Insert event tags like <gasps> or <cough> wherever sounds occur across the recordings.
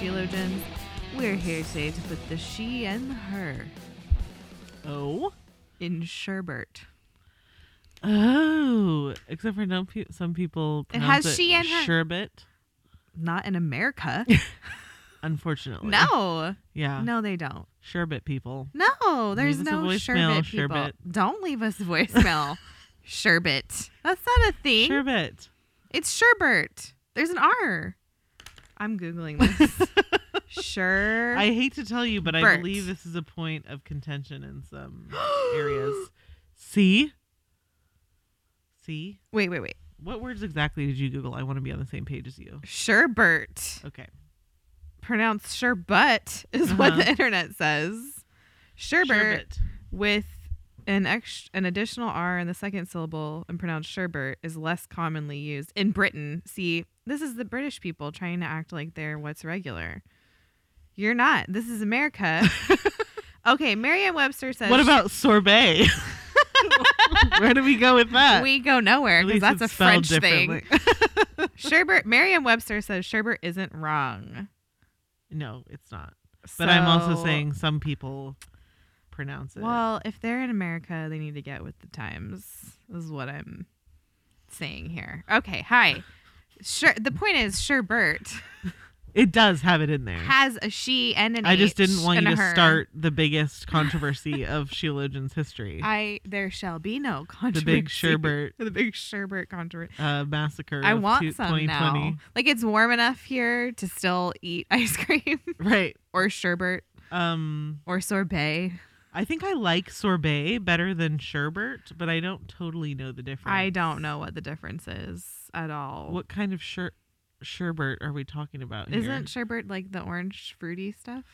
to the episode of Sheologians. We're here today to put the she and the her Oh. in sherbet. Oh. Except for no pe- some people. It has pronounce she and her. Sherbet. Not in America. <laughs> <laughs> Unfortunately. no. Yeah. No, they don't. Sherbet people. No, there's us a no voicemail, sherbet people. sherbet. Don't leave us a voicemail. <laughs> sherbet. That's not a thing. Sherbet. It's sherbet. There's an R. I'm googling this. <laughs> sure. I hate to tell you, but I Bert. believe this is a point of contention in some <gasps> areas. See? See? wait, wait, wait. What words exactly did you Google? I want to be on the same page as you. Sherbet. Okay. pronounced sherbet is what Uh-huh. the internet says. Sherbet, Sherbet. with an ex- an additional R in the second syllable and pronounced sherbert is less commonly used in Britain. See, this is the British people trying to act like they're what's regular. You're not. This is America. <laughs> okay, Merriam-Webster says What about sorbet? <laughs> Where do we go with that? we go nowhere because that's a French thing. <laughs> sherbert. Merriam-Webster says sherbert isn't wrong. no, it's not. But I'm also saying some people pronounce it. Well, if they're in America, they need to get with the times. Is what I'm saying here. Okay, hi. Sure. The point is, Sherbert <laughs> it does have it in there. has a she and an I just H didn't want you to her. start the biggest <laughs> controversy of Sheologian's history. I there shall be no controversy. <laughs> the big Sherbert The big Sherbert controversy. uh, massacre. I of want two- some 2020. now. Like it's warm enough here to still eat ice cream Right. or sherbet Um, or sorbet. I think I like sorbet better than sherbet, but I don't totally know the difference. I don't know what the difference is at all. What kind of sher- sherbet are we talking about here? Isn't sherbet like the orange fruity stuff?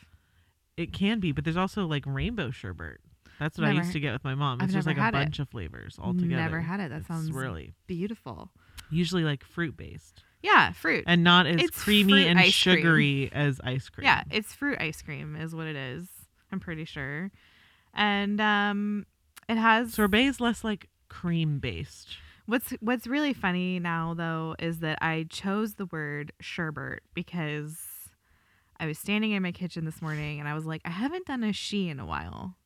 It can be, but there's also like rainbow sherbet. That's what I used to get with my mom. I've It's just like a had it. bunch of flavors all together. Never had it. That It's sounds really beautiful. Usually like fruit based Yeah, fruit. and not as It's creamy and ice cream. sugary as ice cream. Yeah, it's fruit ice cream is what it is. I'm pretty sure. And um it has Sorbet is less like cream based. what's what's really funny now though is that I chose the word sherbet because I was standing in my kitchen this morning and I was like, I haven't done a she in a while.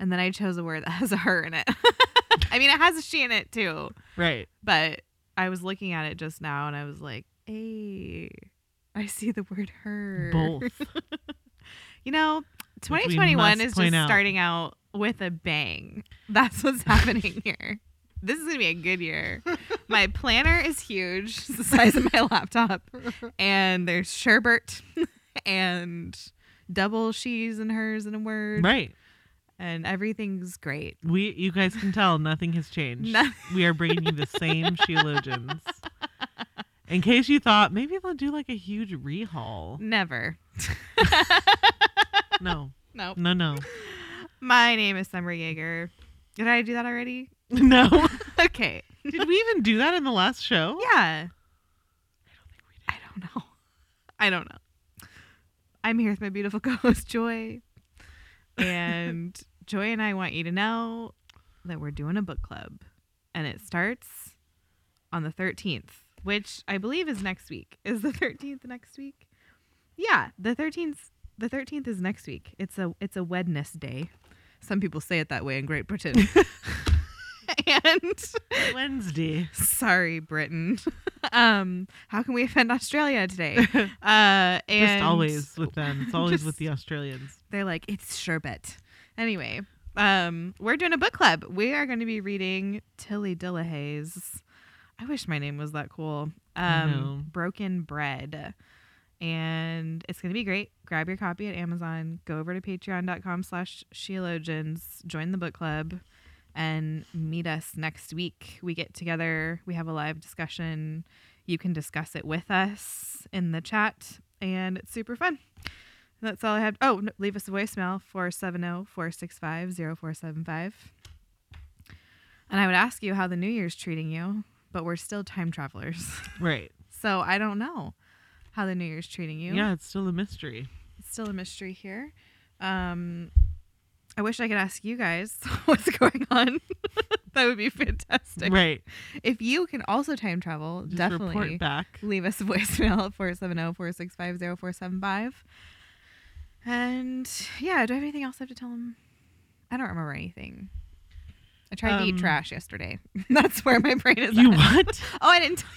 And then I chose a word that has a her in it. <laughs> I mean, it has a she in it too. Right. But I was looking at it just now and I was like, hey, I see the word her. Both. <laughs> You know, 2021 is just out. starting out with a bang. <laughs> That's what's happening <laughs> here. This is going to be a good year. <laughs> My planner is huge, it's the size of my laptop. And there's sherbet and double she's and hers in a word. Right. And everything's great. We you guys can tell nothing has changed. No- We are bringing you the same Sheologians. In case you thought maybe they'll do like a huge rehaul. Never. No. <laughs> No. No, no. My name is Summer Jaeger. Did I do that already? <laughs> No. <laughs> Okay. Did we even do that in the last show? Yeah. I don't know. I don't know. I'm here with my beautiful co-host Joy, and Joy and I want you to know that we're doing a book club, and it starts on the 13th, which I believe is next week. Is the 13th next week? Yeah, the 13th. The 13th is next week. It's a it's a Wednesday. Some people say it that way in Great Britain. <laughs> and Wednesday. sorry britain <laughs> um how can we offend australia today <laughs> uh and Just always with them. It's always with the Australians. they're like it's sherbet anyway um we're doing a book club we are going to be reading tilly dillehay's i wish my name was that cool um broken bread and it's going to be great grab your copy at amazon go over to patreon.com slash sheologians join the book club and meet us next week we get together we have a live discussion you can discuss it with us in the chat, and it's super fun. That's all I have. Oh, no, leave us a voicemail oh, 470 465 0475. And I would ask you how the new year's treating you, but we're still time travelers. <laughs> Right. So I don't know how the new year's treating you. Yeah, it's still a mystery. It's still a mystery here. Um, I wish I could ask you guys <laughs> what's going on. <laughs> that would be fantastic. Right. If you can also time travel, Just definitely back. leave us a <laughs> voicemail at 470-465-0475. And yeah, do I have anything else I have to tell them? I don't remember anything. I tried to eat Um, trash yesterday. That's where my brain is You at. what? Oh, I didn't tell you.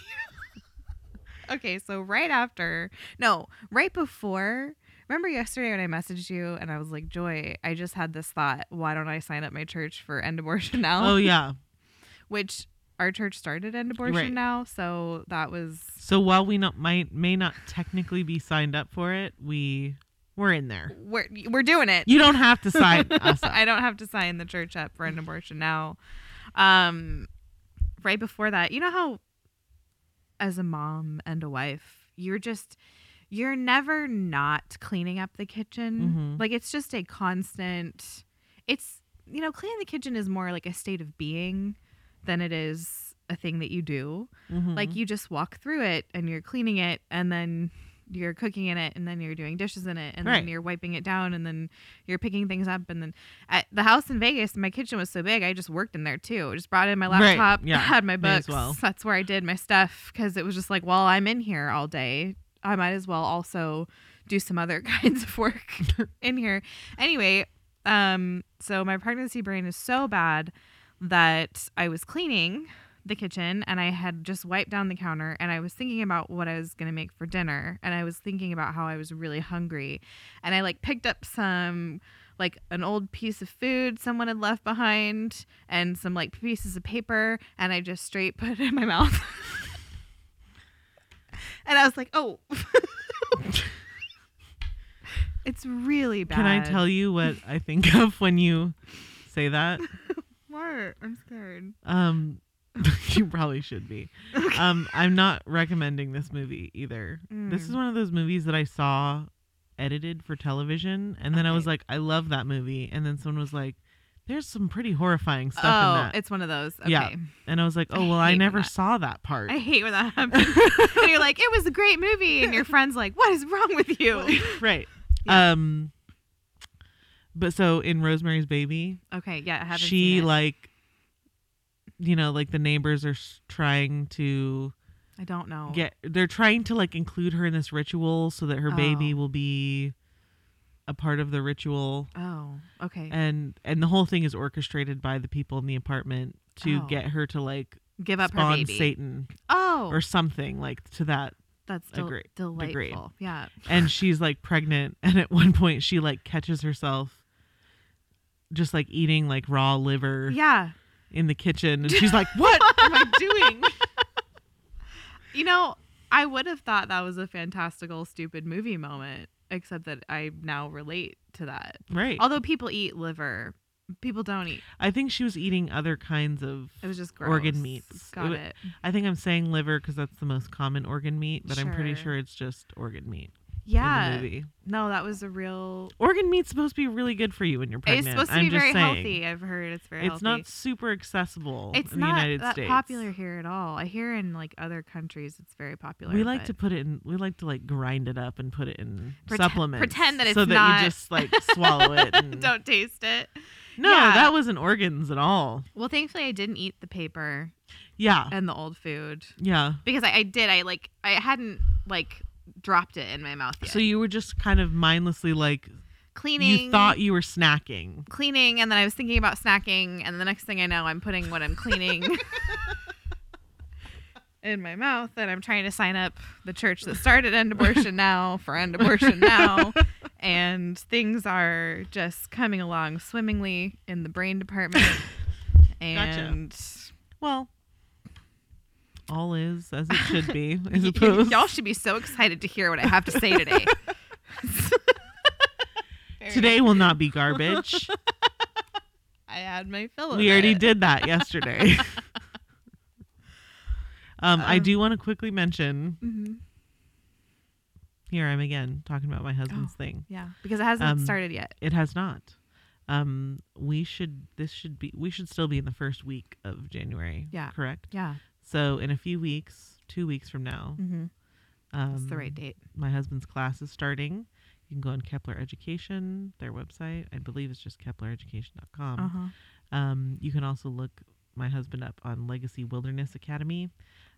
okay, so right after, no, right before. Remember yesterday when I messaged you and I was like, Joy, I just had this thought. Why don't I sign up my church for end abortion <laughs> now? Oh yeah. Which our church started end abortion Right. now. So that was, So while we not might may not technically be signed up for it, we we're in there. we're, we're doing it. You don't have to <laughs> sign. I don't have to sign the church up for an abortion now. Um, right before that, you know how, as a mom and a wife, you're just you're never not cleaning up the kitchen. Mhm. Like it's just a constant. It's you know cleaning the kitchen is more like a state of being than it is a thing that you do. Mhm. Like you just walk through it and you're cleaning it and then you're cooking in it and then you're doing dishes in it and Right. then you're wiping it down and then you're picking things up and then at the house in Vegas my kitchen was so big I just worked in there too. I just brought in my Right, laptop, <laughs> yeah, had my books. well. That's where I did my stuff cuz it was just like well I'm in here all day. I might as well also do some other <laughs> kinds of work <laughs> in here. Anyway, um so my pregnancy brain is so bad that I was cleaning the kitchen and I had just wiped down the counter and I was thinking about what I was going to make for dinner and I was thinking about how I was really hungry and I like picked up some like an old piece of food someone had left behind and some like pieces of paper and I just straight <laughs> put it in my mouth. And I was like, "Oh." <laughs> it's really bad. Can I tell you what I think <laughs> of when you say that? <laughs> What? I'm scared. Um you probably should be. Um I'm not recommending this movie either. This is Mm. one of those movies that I saw edited for television and then I was like I love that movie and then someone was like there's some pretty horrifying stuff oh, in that. it's one of those. Okay. Yeah. And I was like, "Oh, well, I when never that- saw that part." I hate when that <laughs> happens. and you're like, it was a great movie, and your friend's like, what is wrong with you? <laughs> right. Yeah. Um but so in Rosemary's Baby, Okay, yeah, I she like you know, like the neighbors are trying to I don't know. get they're trying to like include her in this ritual so that her baby Oh. will be a part of the ritual Oh, okay. and and the whole thing is orchestrated by the people in the apartment to Oh. get her to like Give up her baby. Satan Oh, or something like to that that's del- great delightful. degree. Yeah. and she's like pregnant <laughs> and at one point she like catches herself just like eating like raw liver Yeah. in the kitchen and <laughs> she's like what am i <laughs> doing You know, I would have thought that was a fantastical, stupid movie moment, except that I now relate to that. right Although people eat liver, people don't eat. i think she was eating other kinds of It was just gross. Organ meats. Got It it. i think i'm saying liver because that's the most common organ meat but i'm pretty Sure. sure it's just organ meat Yeah. in the movie No, that was a real. organ meat's supposed to be really good for you when you're pregnant It's supposed to I'm be very saying. healthy. I've heard it's very healthy. it's healthy. not super accessible It's in not the united that states popular here at all. I hear in like other countries it's very popular. we like to put it in we like to like grind it up and put it in Pretend- supplements pretend that it's so it's that not- you just like swallow it <laughs> and don't taste it. no Yeah. that wasn't organs at all Well, thankfully I didn't eat the paper yeah and the old food yeah because I, I did. I like I hadn't like dropped it in my mouth yet. so you were just kind of mindlessly like cleaning. you thought you were snacking cleaning, and then I was thinking about snacking, and the next thing I know, I'm putting what I'm cleaning. <laughs> In my mouth, and I'm trying to sign up the church that started End Abortion Now for End Abortion Now, <laughs> and things are just coming along swimmingly in the brain department. <laughs> And well all is as it should be <laughs> i suppose y'all should be so excited to hear what I have to say today. <laughs> today will not be garbage <laughs> I had my fill. we already it. did that yesterday Um, I Um, do want to quickly mention Mm-hmm. here I'm again talking about my husband's Oh. thing. Yeah, because it hasn't Um, started yet. It has not. Um, we should this should be we should still be in the first week of January. Yeah. Correct. Yeah, So in a few weeks, two weeks from now, mm-hmm. um, that's the right date. my husband's class is starting. You can go on Kepler Education, their website. I believe it's just keplereducation.com. Uh huh. Um, you can also look my husband up on Legacy Wilderness Academy.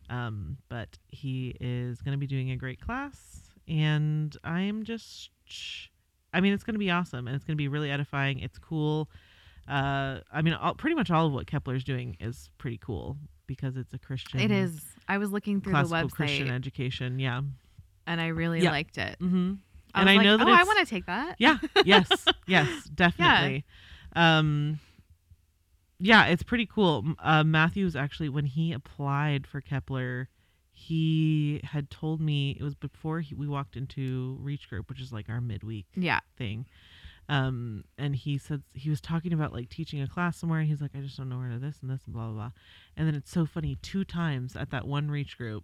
Um, but he is going to be doing a great class, and I am just, I mean, it's going to be awesome, and it's going to be really edifying. It's cool. Uh, I mean, all, pretty much all of what Kepler's doing is pretty cool because it's a Christian. It is. I was looking through the website Christian education. Yeah. and I really Yeah. liked it. Mm-hmm. I and I like, know that oh, I want to take that. yeah yes <laughs> yes definitely um yeah it's pretty cool uh, matthew's actually when he applied for kepler he had told me it was before he, we walked into reach group which is like our midweek Yeah. thing um and he said he was talking about like teaching a class somewhere and he's like i just don't know where to this and this and blah blah blah and then it's so funny two times at that one reach group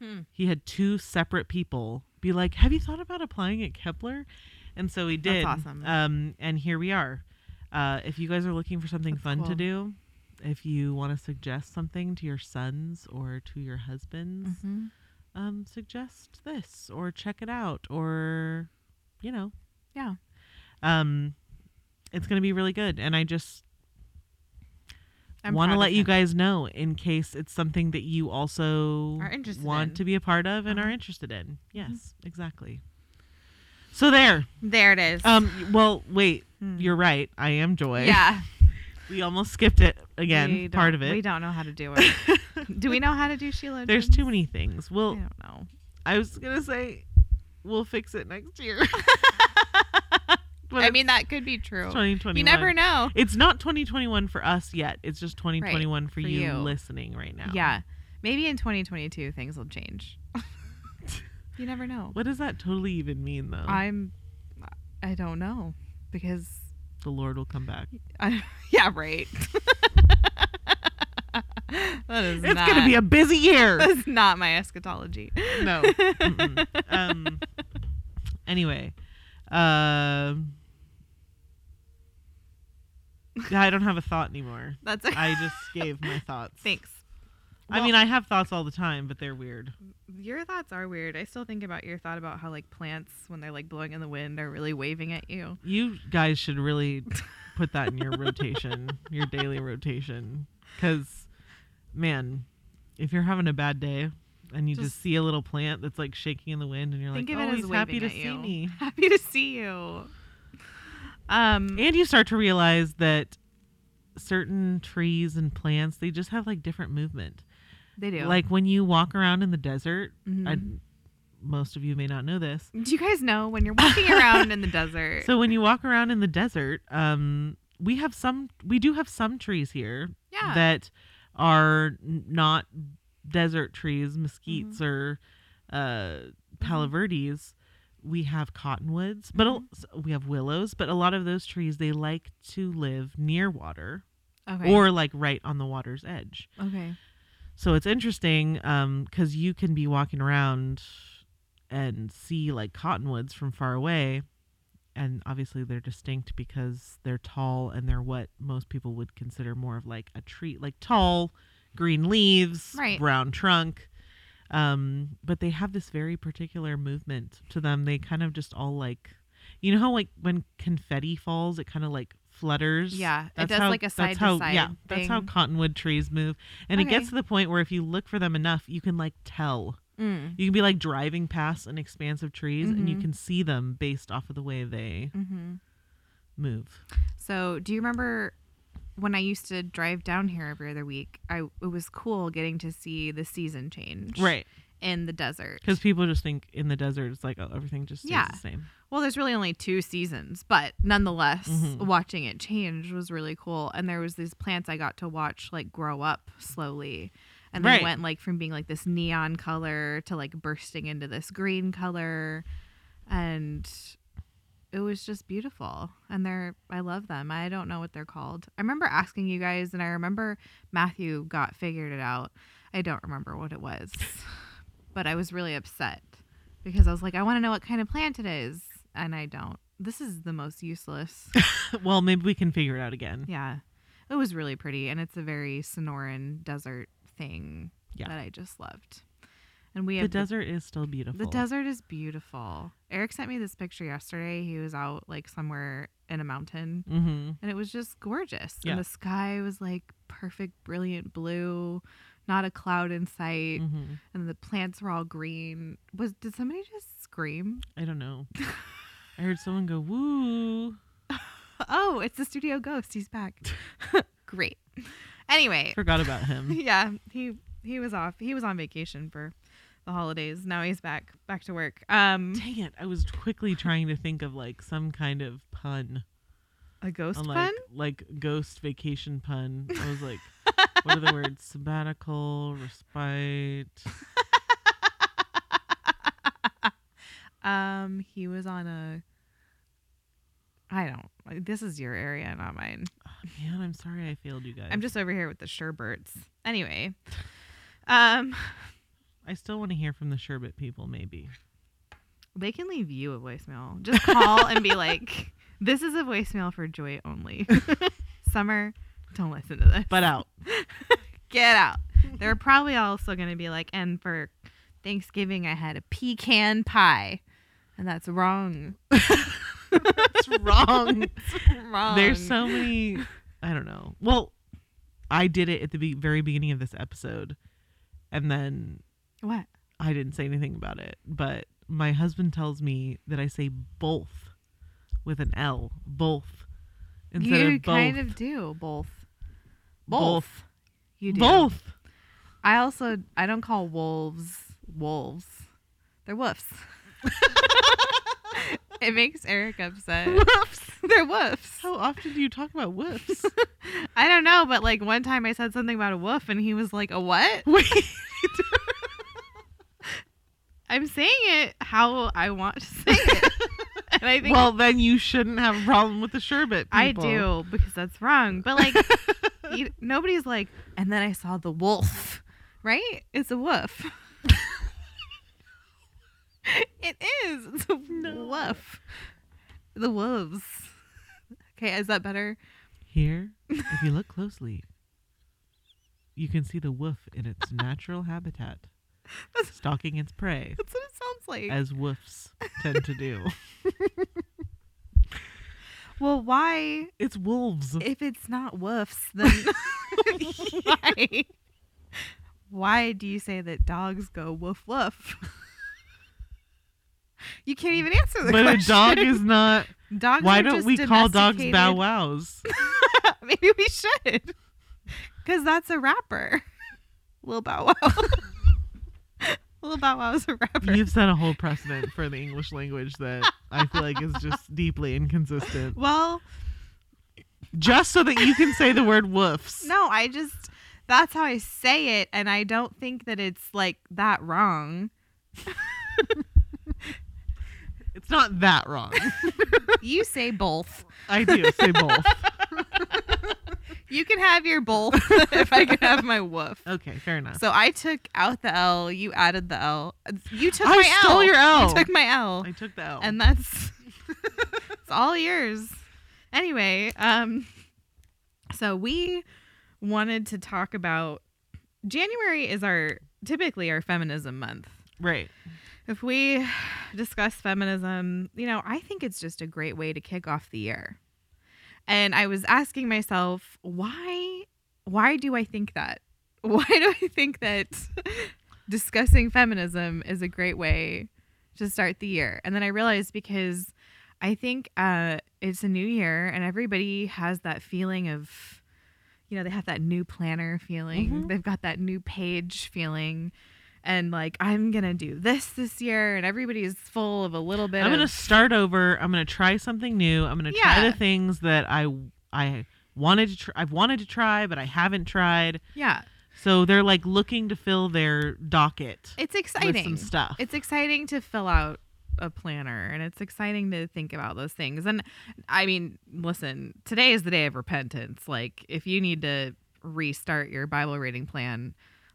Hmm. he had two separate people be like have you thought about applying at kepler and so he That's did awesome. um and here we are uh if you guys are looking for something That's fun to do if you want to suggest something to your sons or to your husbands Mm-hmm. um suggest this or check it out or you know Yeah. Um it's going to be really good and i just want to let you guys know in case it's something that you also Are interested want in. to be a part of and Uh-huh. are interested in yes exactly so there There it is. um well wait Hmm. you're right i am joy yeah. <laughs> we almost skipped it again part of We don't know how to do it. <laughs> do we know how to do Sheila? there's too many things I well don't know. i was gonna say we'll fix it next year <laughs> I mean, that could be true. 2021 You never know. It's not 2021 for us yet. It's just 2021 for, for you, you. listening right now. Yeah. Maybe in 2022 things will change. <laughs> you never know. What does that totally even mean, though? I'm. I don't know because. the Lord will come back. I, <laughs> yeah. Right. <laughs> that is. It's gonna be a busy year. That's not my eschatology. no. Um. Anyway, um. I don't have a thought anymore. <laughs> That's. I just gave my thoughts. Thanks. I mean, I have thoughts all the time, but they're weird. Your thoughts are weird. I still think about your thought about how like plants when they're like blowing in the wind are really waving at you. You guys should really put that in your rotation, your daily rotation. Because, man, if you're having a bad day and you just, Just- see a little plant that's like shaking in the wind and you're like, oh, he's happy to see you. me. <laughs> Happy to see you. Um. And you start to realize that certain trees and plants, they just have like different movement. They do. Like when you walk around in the desert, I, Mhm. most of you may not know this. Do you guys know when you're walking around in the <laughs> desert? So when you walk around in the desert, um, we have some, we do have some trees here yeah. that are not desert trees, mesquites Mm-hmm. or uh, palo verdes. We have cottonwoods, but a- Mhm. s- we have willows. But a lot of those trees they like to live near water okay. or like right on the water's edge. okay. So it's interesting because you can be walking around and see like cottonwoods from far away. And obviously they're distinct because they're tall and they're what most people would consider more of like a tree, like tall, green leaves, Right. brown trunk. Um, but they have this very particular movement to them. They kind of just all like, you know how like when confetti falls, it kind of like flutters. Yeah, it That's does how- like a side to how- side Yeah, that's how cottonwood trees move, and it gets to the point where if you look for them enough, you can like tell. Mm. You can be like driving past an expanse of trees, and you Mhm. can see them based off of the way they hmm move. So, do you remember when I used to drive down here every other week? I it was cool getting to see the season change, Right. in the desert. Because people just think in the desert it's like oh, everything just stays Yeah. the same. Well, there's really only two seasons, but nonetheless, Mhm. watching it change was really cool. And there was these plants I got to watch like grow up slowly. And then Right. went like from being like this neon color to like bursting into this green color. And it was just beautiful. And they're I love them. I don't know what they're called. I remember asking you guys and I remember Matthew got figured it out. I don't remember what it was, <sighs> but I was really upset because I was like, I want to know what kind of plant it is, and I don't. This is the most useless. <laughs> well, maybe we can figure it out again. yeah, it was really pretty, and it's a very Sonoran desert thing Yeah. that I just loved. And we The have desert is still beautiful. The desert is beautiful. Eric sent me this picture yesterday. He was out like somewhere in a mountain Mm-hmm. and it was just gorgeous. Yeah. And the sky was like perfect, brilliant blue, not a cloud in sight, Mm-hmm. and the plants were all green. Was did somebody just scream? I don't know. <laughs> I heard someone go woo. Oh, it's the studio ghost. He's back. <laughs> Great. Anyway, Forgot about him. <laughs> yeah, he he was off. He was on vacation for the holidays. Now he's back back to work. Um Dang it! I was quickly trying to think of like some kind of pun, a ghost like fun? like ghost vacation pun. I was like, <laughs> what are the words? Sabbatical, respite. <laughs> Um, he was on a. I don't. This is your area, not mine. Man, I'm sorry I failed you guys. I'm just over here with the Sherberts. Anyway, um, I still want to hear from the sherbet people. Maybe. they can leave you a voicemail. Just call and be like, <laughs> "This is a voicemail for Joy only." <laughs> Summer, don't listen to this. But out. <laughs> Get out. They're probably also going to be like, "And for Thanksgiving, I had a pecan pie," and that's wrong. That's wrong. wrong. There's so many. I don't know. Well, I did it at the be- very beginning of this episode, and then what? I didn't say anything about it. But my husband tells me that I say both with an L, both instead you of both. kind of do both. Both. You do. Both. I also I don't call wolves wolves. They're woofs. <laughs> it makes Eric upset. Woofs. <laughs> They're woofs. How often do you talk about woofs? <laughs> I don't know, but like one time I said something about a woof and he was like, "A what?" Wait. I'm saying it how I want to say it. <laughs> and I think well, then you shouldn't have a problem with the sherbet. I do because that's wrong. But like <laughs> you, nobody's like, and then I saw the wolf, right? It's a wolf. <laughs> it is. It's a wolf. The wolves. Okay, is that better? Here, if you look closely, you can see the wolf in its natural habitat, stalking its prey, That's what it sounds like. as wolves tend to do. <laughs> well, why, It's wolves. if it's not woofs, then <laughs> why? Why do you say that dogs go woof woof? You can't even answer the but question. a dog is not. <laughs> Dogs Why don't we call dogs bow wows? Maybe we should. Because that's a rapper. Lil Bow Wow. Lil Bow Wow is a rapper. You've set a whole precedent for the <laughs> English language that I feel like is just deeply inconsistent. well, Just so that you can say the word woofs. no, I just, that's how I say it. And I don't think that it's like that wrong. <laughs> It's not that wrong. <laughs> You say both. I do say both. You can have your both <laughs> if I can have my woof. Okay, fair enough. So I took out the L, you added the L. You took I my stole L. your L. You took my L. I took the L. and that's <laughs> it's all yours. Anyway, um so we wanted to talk about January is our typically our feminism month. right. If we <sighs> discuss feminism, you know, I think it's just a great way to kick off the year. And I was asking myself, why why do I think that? <laughs> Why do I think that <laughs> discussing feminism is a great way to start the year? And then I realized because I think uh, it's a new year and everybody has that feeling of, you know, they have that new planner feeling. Mhm. They've got that new page feeling. And like, I'm to do this this year. And everybody's full of a little bit I'm of. gonna start over. I'm gonna try something new. I'm gonna try the things that I I wanted to try. I've wanted to try, but I haven't tried. yeah. So they're like looking to fill their docket It's with exciting. some stuff. it's exciting to fill out a planner and it's exciting to think about those things. And I mean, listen, today is the day of repentance. Like if you need to restart your Bible reading plan,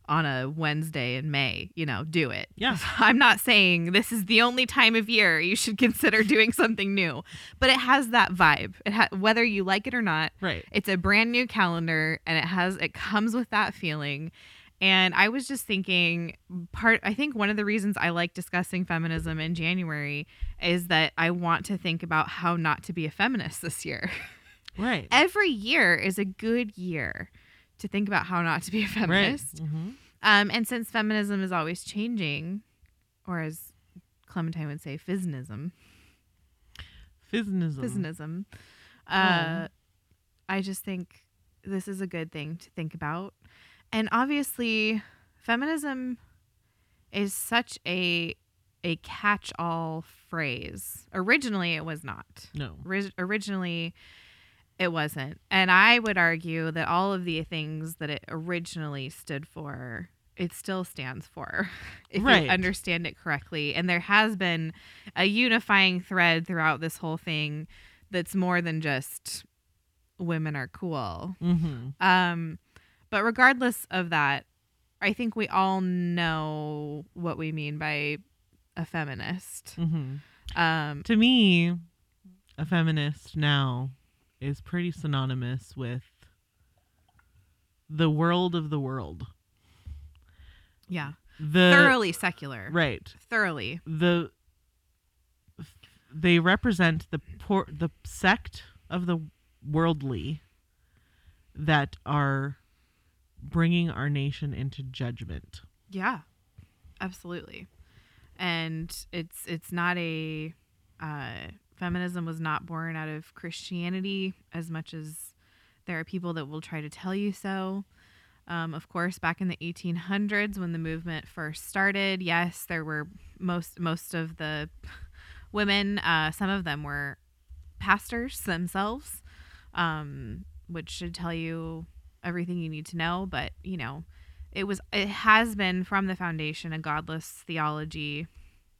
on a Wednesday in May, you know, do it. Yeah. <laughs> I'm not saying this is the only time of year you should <laughs> consider doing something new, but it has that vibe. It ha- whether you like it or not, Right. it's a brand new calendar and it has it comes with that feeling. And I was just thinking part I think one of the reasons I like discussing feminism in January is that I want to think about how not to be a feminist this year. <laughs> Right. Every year is a good year to think about how not to be a Right. feminist. hmm Um, and since feminism is always changing, or as Clementine would say, fiznism, Fiznism. fiznism, uh, I just think this is a good thing to think about. And obviously, feminism is such a a catch-all phrase. Originally, it was not. No. Ori- originally it wasn't. And i would argue that all of the things that it originally stood for it still stands for <laughs> if Right. you understand it correctly. And there has been a unifying thread throughout this whole thing that's more than just women are cool. Hmm um but regardless of that i think we all know what we mean by a feminist. Hmm um To me, a feminist now is pretty synonymous with the world of the world. yeah The thoroughly secular right. thoroughly The they represent the por- the sect of the worldly that are bringing our nation into judgment. Yeah, absolutely. And it's it's not a uh, feminism was not born out of Christianity as much as there are people that will try to tell you so. Um, of course, back in the 1800s when the movement first started, yes, there were most most of the <laughs> women. Uh, some of them were pastors themselves, um, which should tell you everything you need to know. But you know, it was it has been from the foundation a godless theology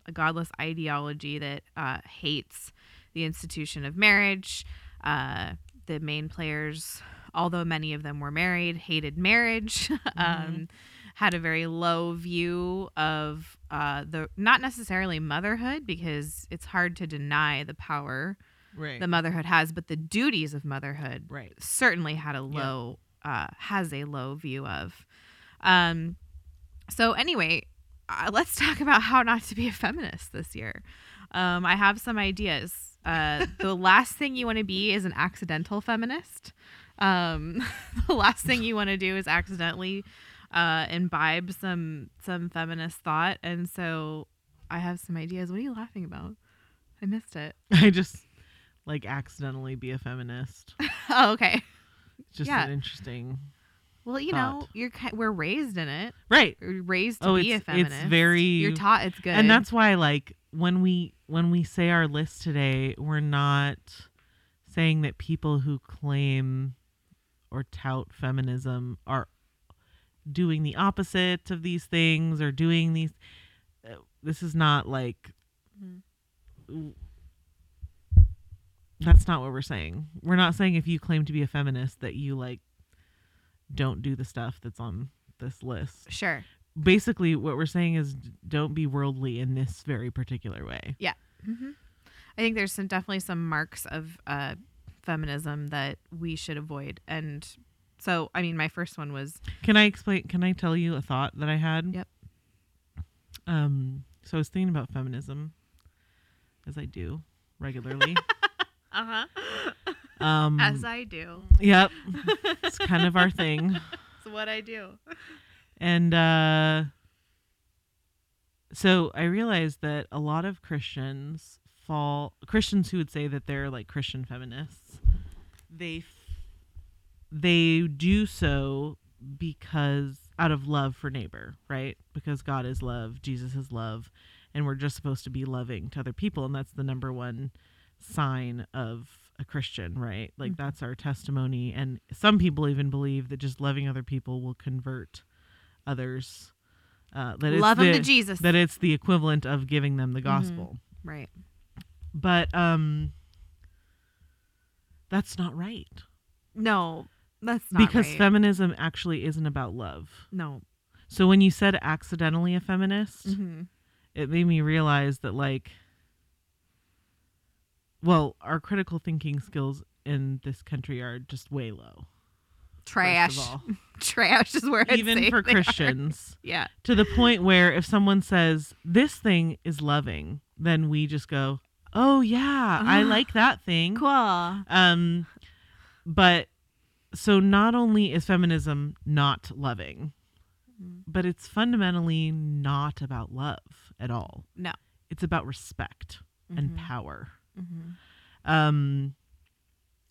a godless ideology that uh, hates the institution of marriage. Uh, the main players although many of them were married hated marriage. <laughs> Um, had a very low view of uh, the not necessarily motherhood because it's hard to deny the power Right. that motherhood has but the duties of motherhood right. certainly had a low uh, has a low view of. Um so anyway uh, let's <laughs> talk about how not to be a feminist this year. Um i have some ideas uh the last thing you want to be is an accidental feminist um <laughs> the last thing you want to do is accidentally uh imbibe some some feminist thought and so i have some ideas what are you laughing about i missed it <laughs> I just like accidentally be a feminist. <laughs> oh okay It's just Yeah. an interesting. well you know you're we're raised in it Right. You're raised to Oh, be a it's- it's very- You're taught it's good. And that's why like when we when we say our list today, we're not saying that people who claim or tout feminism are doing the opposite of these things or doing these uh, this is not like Mhm. that's not what we're saying. We're not saying if you claim to be a feminist that you like don't do the stuff that's on this list sure. Basically what we're saying is don't be worldly in this very particular way. Yeah. hmm I think there's some definitely some marks of uh, feminism that we should avoid. And so, I mean, my first one was Can I explain can I tell you a thought that I had? Yep. Um so I was thinking about feminism as I do regularly. <laughs> uh huh, um as I do. Yep. <laughs> it's kind of our thing. It's what I do. And uh so I realized that a lot of Christians fall Christians who would say that they're like Christian feminists, they f- they do so because out of love for neighbor, right? Because God is love, Jesus is love, and we're just supposed to be loving to other people and that's the number one sign of a Christian, right? Like Mhm. that's our testimony and some people even believe that just loving other people will convert others uh, that Love them the, to Jesus. that it's the equivalent of giving them the gospel right. but um that's not right No, that's not because right. feminism actually isn't about love no. So when you said accidentally a feminist, Mm-hmm. it made me realize that like well, our critical thinking skills in this country are just way low. Trash. First of all. <laughs> Trash is where I'd Even for. Christians. <laughs> Yeah. To the point where if someone says this thing is loving, then we just go, "Oh yeah, I like that thing." Cool. Um, but so not only is feminism not loving, Mm. but it's fundamentally not about love at all. No. It's about respect and Mhm. power. Mhm. Um,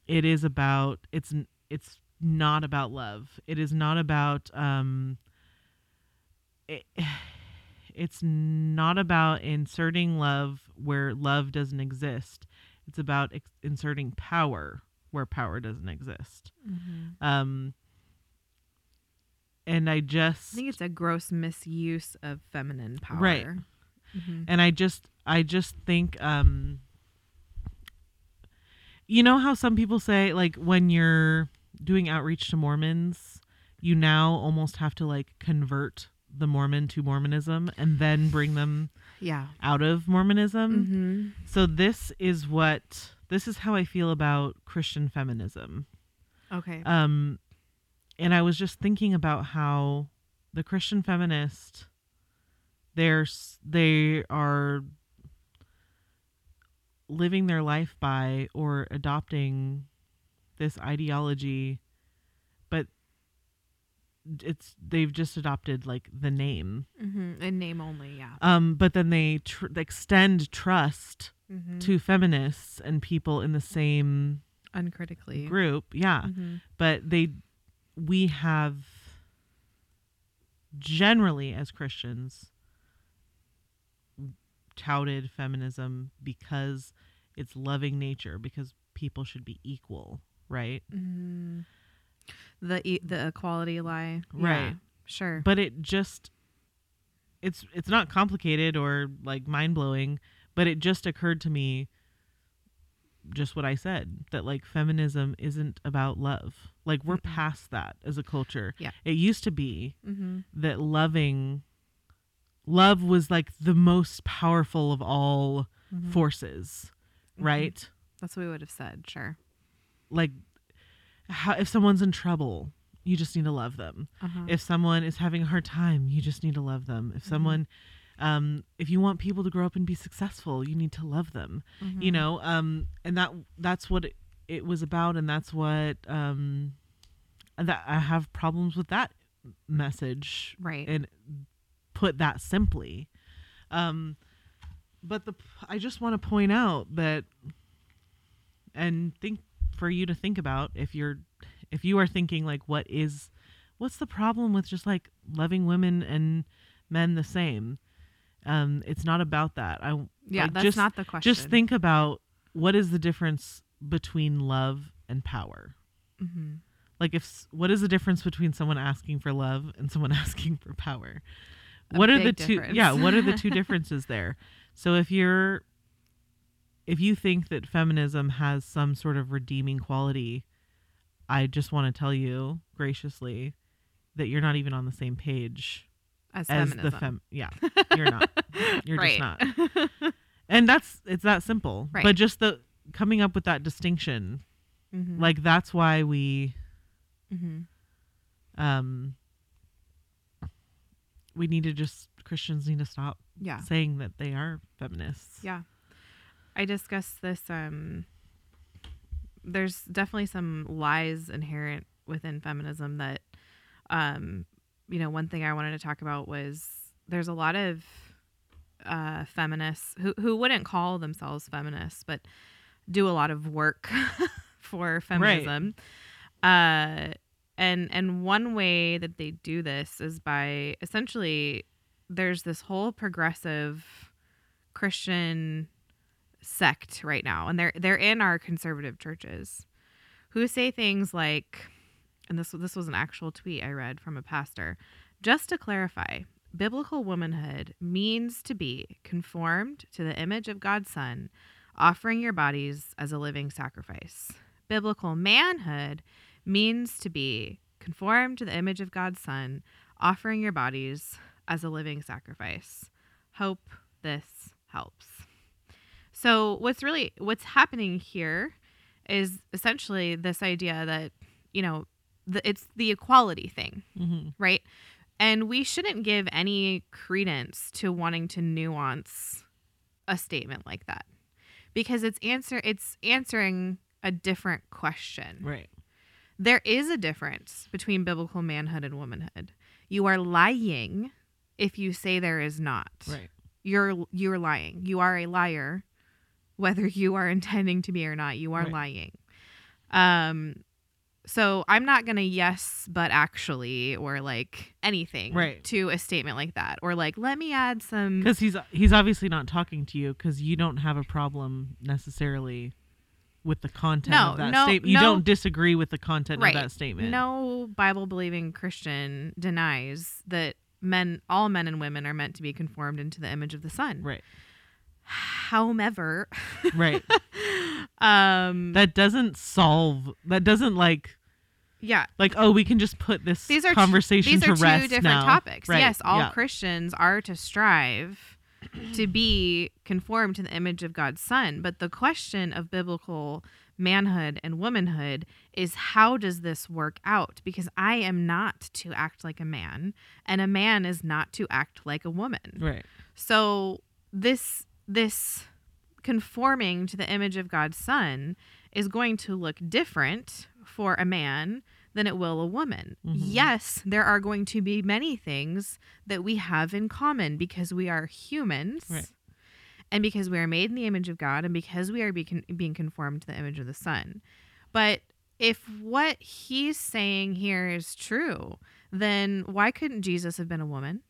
it is about it's it's not about love. It is not about um. It, <sighs> it's not about inserting love where love doesn't exist. It's about ex- inserting power where power doesn't exist. Mhm. Um, and I just I think it's a gross misuse of feminine power. Right. Mhm. and I just I just think um you know how some people say like when you're doing outreach to Mormons, you now almost have to like convert the Mormon to Mormonism and then bring them Yeah. out of Mormonism. Mm-hmm. So this is what this is how I feel about Christian feminism. Okay. Um, and I was just thinking about how the Christian feminist, they're they are living their life by or adopting this ideology, but it's they've just adopted like the name. mm-hmm. In name only. Yeah. Um, but then they tr- extend trust Mm-hmm. to feminists and people in the same Uncritically. group. Yeah Mm-hmm. but they we have generally as christians touted feminism because it's loving nature because people should be equal right Mm-hmm. The e- the equality lie. Right. Yeah, Sure. but it just it's it's not complicated or like mind-blowing but it just occurred to me just what i said that like feminism isn't about love like we're Mm-mm. past that as a culture Yeah. it used to be mm-hmm. that loving love was like the most powerful of all Mhm. forces Mhm. right That's what we would have said. Sure. Like how, if someone's in trouble you just need to love them Uh-huh. if someone is having a hard time you just need to love them if Mhm. someone um if you want people to grow up and be successful you need to love them you Mhm. know um and that that's what it, it was about and that's what um that i have problems with that message Right. and put that simply um but the i just want to point out that and think for you to think about if you're if you are thinking like what is what's the problem with just like loving women and men the same um it's not about that i yeah. like, that's just- not the question. just think about what is the difference between love and power Mm-hmm. like if what is the difference between someone asking for love and someone <laughs> asking for power A what are the big two yeah what are the two <laughs> differences there so if you're if you think that feminism has some sort of redeeming quality i just want to tell you graciously that you're not even on the same page As, as the fem yeah <laughs> you're not you're just not <laughs> and that's it's that simple Right. but just the coming up with that distinction mm-hmm. like that's why we mm-hmm. um we need to just christians need to stop yeah. saying that they are feminists Yeah. I discussed this um there's definitely some lies inherent within feminism that um you know, one thing I wanted to talk about was there's a lot of uh feminists who who wouldn't call themselves feminists but do a lot of work <laughs> for feminism. Uh and and one way that they do this is by essentially there's this whole progressive Christian sect right now, and they're they're in our conservative churches, who say things like, and this this was an actual tweet I read from a pastor. Just to clarify, biblical womanhood means to be conformed to the image of God's Son, offering your bodies as a living sacrifice. Biblical manhood means to be conformed to the image of God's Son, offering your bodies as a living sacrifice. Hope this helps. So what's really what's happening here is essentially this idea that, you know, the, it's the equality thing, Mm-hmm. right? And we shouldn't give any credence to wanting to nuance a statement like that because it's answer it's answering a different question. Right. There is a difference between biblical manhood and womanhood. You are lying if you say there is not. Right. You're you're lying. You are a liar whether you are intending to be or not. You are Right. lying. Um so I'm not going to yes but actually or like anything Right. to a statement like that or like let me add some Because he's he's obviously not talking to you because you don't have a problem necessarily with the content No, of that no, statement. You no. don't disagree with the content Right. of that statement. No Bible believing Christian denies that men, all men and women, are meant to be conformed into the image of the Son. Right. However, Right. <laughs> um, that doesn't solve. That doesn't like yeah, like oh we can just put this these are conversation these to are rest two different now. topics. Right. Yes, all yeah. Christians are to strive to be conformed to the image of God's Son, but the question of biblical manhood and womanhood is how does this work out? Because I am not to act like a man, and a man is not to act like a woman. Right. So this this conforming to the image of God's son is going to look different for a man than it will a woman. Mhm. Yes, there are going to be many things that we have in common because we are humans. Right. And because we are made in the image of God and because we are be- being conformed to the image of the Son. But if what he's saying here is true, then why couldn't Jesus have been a woman?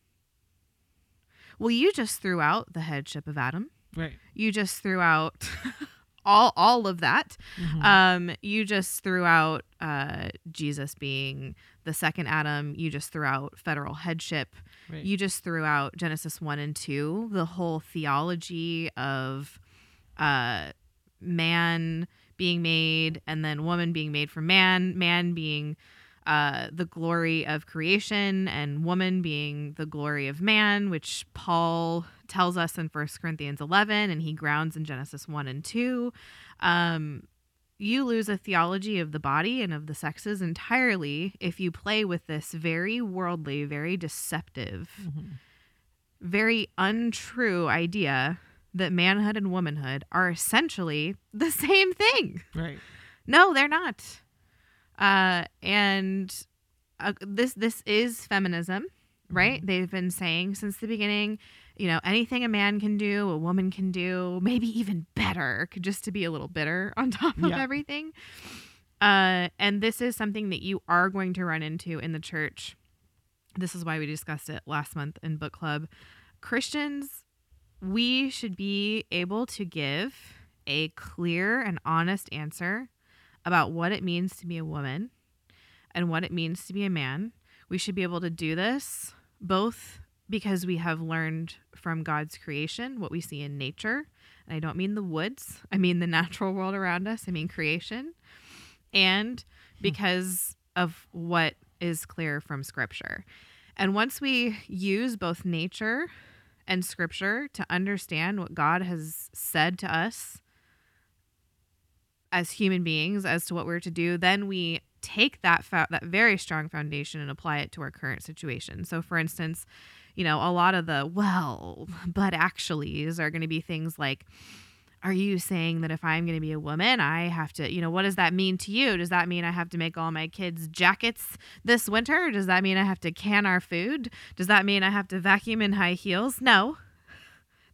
Well, you just threw out the headship of Adam. Right. You just threw out <laughs> all all of that. Mhm. Um, you just threw out uh, Jesus being the second Adam. You just threw out federal headship. right. You just threw out Genesis 1 and 2, the whole theology of uh, man being made and then woman being made from man, man being uh, the glory of creation and woman being the glory of man, which Paul tells us in 1 Corinthians 11 and he grounds in Genesis 1 and 2. Um, you lose a theology of the body and of the sexes entirely if you play with this very worldly, very deceptive, Mhm. very untrue idea that manhood and womanhood are essentially the <laughs> same thing. Right. No, they're not. Uh, and uh, this this is feminism, right? They've been saying since the beginning, you know, anything a man can do, a woman can do, maybe even better, just to be a little bitter <laughs> on top of Yeah. everything. Uh, and this is something that you are going to run into in the church. This is why we discussed it last month in book club. Christians, we should be able to give a clear and honest answer about what it means to be a woman and what it means to be a man. We should be able to do this both because we have learned from God's creation what we see in nature. And I don't mean the woods, I mean the natural world around us, I mean creation. And hmm. because of what is clear from scripture. And once we use both nature and scripture to understand what God has said to us as human beings as to what we're to do, then we take that fa- that very strong foundation and apply it to our current situation. So for instance, you know, a lot of the well, <laughs> but actuallys are going to be things like are you saying that if I'm going to be a woman, I have to, you know, what does that mean to you? Does that mean I have to make all my kids jackets this winter? Does that mean I have to can our food? Does that mean I have to vacuum in high heels? No.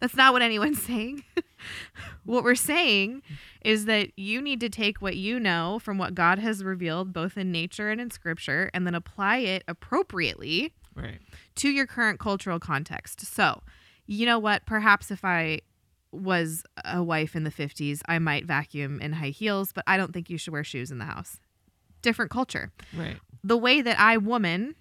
That's not what anyone's <laughs> saying. what we're saying is that you need to take what you know from what God has revealed both in nature and in scripture and then apply it appropriately Right. to your current cultural context. So, you know what? Perhaps if I was a wife in the 50s, I might vacuum in high heels, but I don't think you should wear shoes in the house. Different culture. Right. The way that I, woman,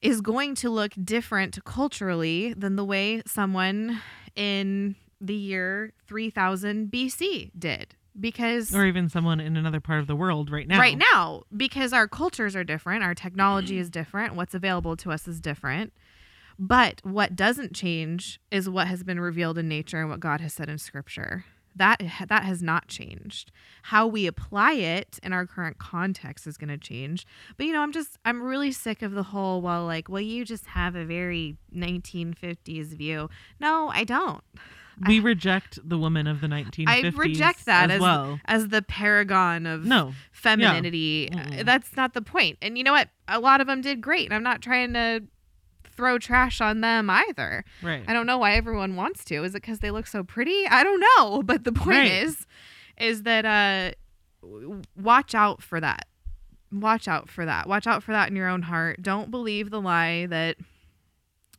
is going to look different culturally than the way someone in the year 3000 BC did. because or even someone in another part of the world right now. right now because our cultures are different our technology is different what's available to us is different but what doesn't change is what has been revealed in nature and what god has said in scripture that that has not changed how we apply it in our current context is going to change but you know i'm just i'm really sick of the whole well like well you just have a very 1950s view no i don't We reject the woman of the 1950s. I reject that as, as, well. as the paragon of No. femininity. Uh, That's not the point. And you know what? A lot of them did great. And I'm not trying to throw trash on them either. Right. I don't know why everyone wants to. Is it because they look so pretty? I don't know. <laughs> But the point Right. is, is that uh, watch out for that. Watch out for that. Watch out for that in your own heart. Don't believe the lie that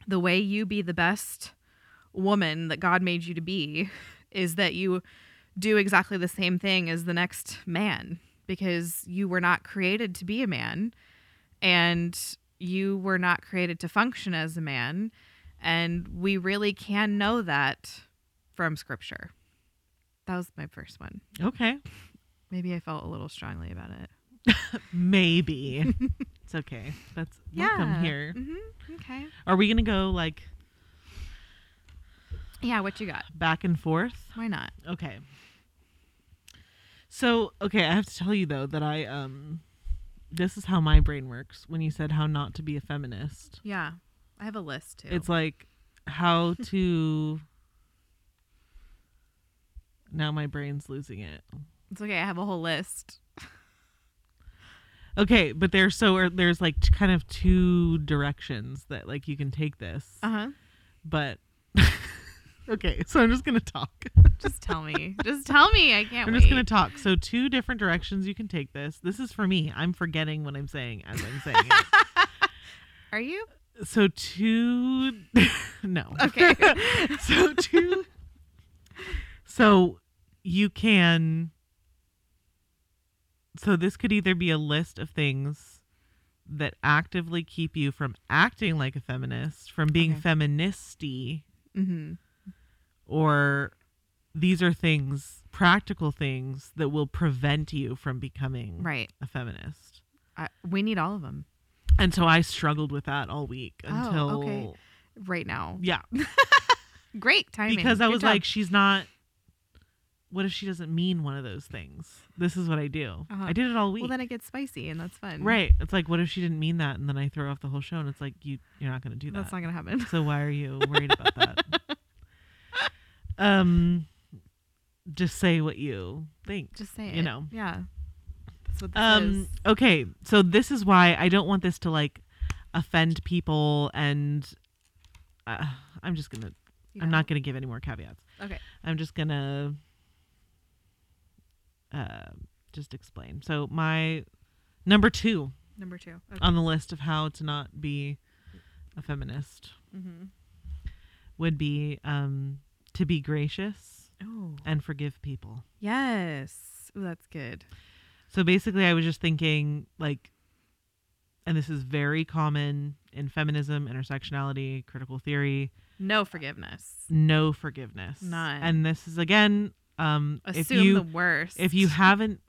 the way you be the best woman that God made you to be is that you do exactly the same thing as the next man because you were not created to be a man and you were not created to function as a man and we really can know that from scripture. That was my first one. Okay. Maybe I felt a little strongly about it. <laughs> Maybe. <laughs> it's okay. That's welcome here. hmm Okay. Are we gonna go like Yeah, what you got? back and forth? Why not? Okay. So, okay, I have to tell you though that I um this is how my brain works when you said how not to be a feminist. Yeah. I have a list too. It's like how <laughs> to Now my brain's losing it. it's okay. I have a whole list. <laughs> Okay, but there's so there's like t- kind of two directions that like you can take this. Uh huh. But <laughs> Okay, <laughs> so I'm just going to talk. Just tell me. Just tell me. I can't I'm just going to talk. So two different directions you can take this. This is for me. I'm forgetting what I'm saying as I'm saying it. <laughs> Are you? So two <laughs> no. Okay. so two So you can So this could either be a list of things that actively keep you from acting like a feminist, from being Okay. feministy, mm-hmm. Or these are things, practical things that will prevent you from becoming Right. a feminist. I, we need all of them And so I struggled with that all week Oh, until okay. right now. yeah, <laughs> Great timing. because I Good was job. like, she's not. What if she doesn't mean one of those things? This is what I do. Uh-huh. I did it all week. well, then it gets spicy, and that's fun. right. It's like, what if she didn't mean that, and then I throw off the whole show, and it's like, you you're not going to do that. That's not gonna happen. so why are you worried about that? <laughs> um, just say what you think. Just say it. You know. Yeah. That's what this Um. is. Okay. So this is why I don't want this to like offend people, and uh, I'm just gonna. You I'm not gonna give any more caveats. Okay. I'm just gonna uh, just explain. So my number two Number two. Okay. on the list of how to not be a feminist mm-hmm. would be um, to be gracious Oh. and forgive people. Yes. Ooh, that's good. So basically, I was just thinking like, and this is very common in feminism, intersectionality, critical theory. No forgiveness. No forgiveness. None. And this is again, um, if Assume you the worst. if you haven't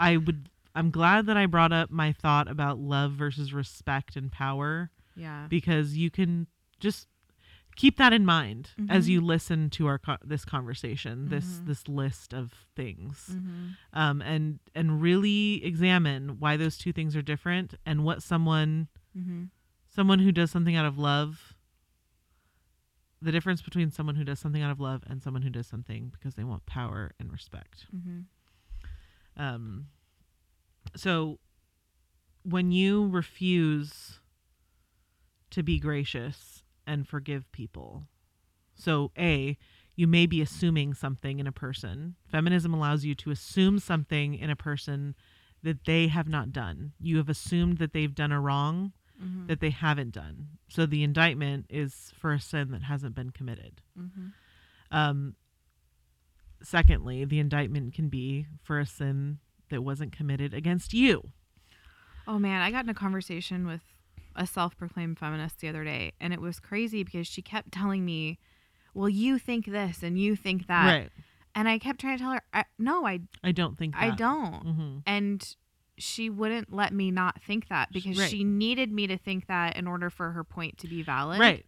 i would i'm glad that i brought up my thought about love versus respect and power yeah. because you can just keep that in mind as Mhm. you listen to our co- this conversation this Mhm. this list of things mm-hmm. um and and really examine why those two things are different and what someone Mm-hmm. someone who does something out of love the difference between someone who does something out of love and someone who does something because they want power and respect Mm-hmm. Um, so when you refuse to be gracious and forgive people, so A, you may be assuming something in a person. Feminism allows you to assume something in a person that they have not done. You have assumed that they've done a wrong Mm-hmm. that they haven't done. So the indictment is for a sin that hasn't been committed. Mm-hmm. Um, secondly, the indictment can be for a sin that wasn't committed against you. Oh man, I got in a conversation with a self-proclaimed feminist the other day, and it was crazy because she kept telling me, "Well, you think this and you think that," right. And I kept trying to tell her, I, no, I I don't think I don't. hmm And she wouldn't let me not think that because Right. she needed me to think that in order for her point to be valid. Right.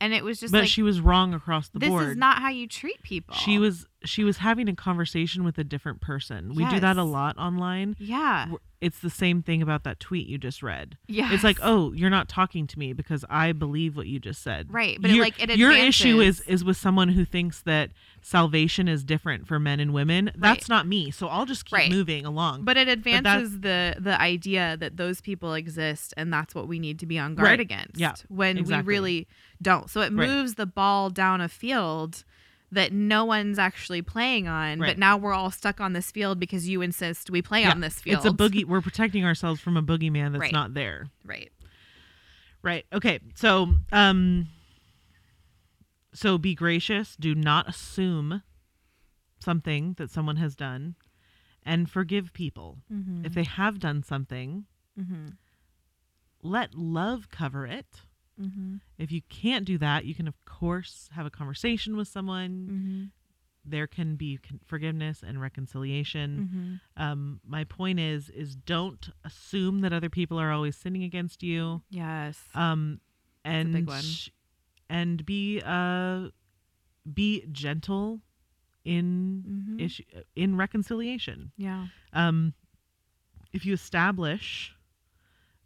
And it was just but like she was wrong across the this board. This is not how you treat people. She was she was having a conversation with a different person. We do that a lot online. Yeah. It's the same thing about that tweet you just read. Yeah. It's like, oh, you're not talking to me because I believe what you just said. Right, but it, Your- like it your issue is advances- is with someone who thinks that salvation is different for men and women. That's not me. So I'll just keep Right. moving along. But it that- advances the the idea that those people exist and that's what we need to be on guard Right. against. Yeah, When exactly. we really don't. So it Right. moves the ball down a field that no one's actually playing on, Right. but now we're all stuck on this field because you insist we play Yeah, on this field. It's a boogie. We're protecting ourselves from a boogeyman that's Right. not there. Right. Right. Okay. So, um, so be gracious. Do not assume something that someone has done, and forgive people Mm-hmm. if they have done something. Mm-hmm. Let love cover it. Mm-hmm. If you can't do that, you can of course have a conversation with someone. Mm-hmm. There can be forgiveness and reconciliation. Mm-hmm. Um, my point is, is don't assume that other people are always sinning against you. Yes. um and and be uh be gentle in Mhm. issue in reconciliation yeah. um if you establish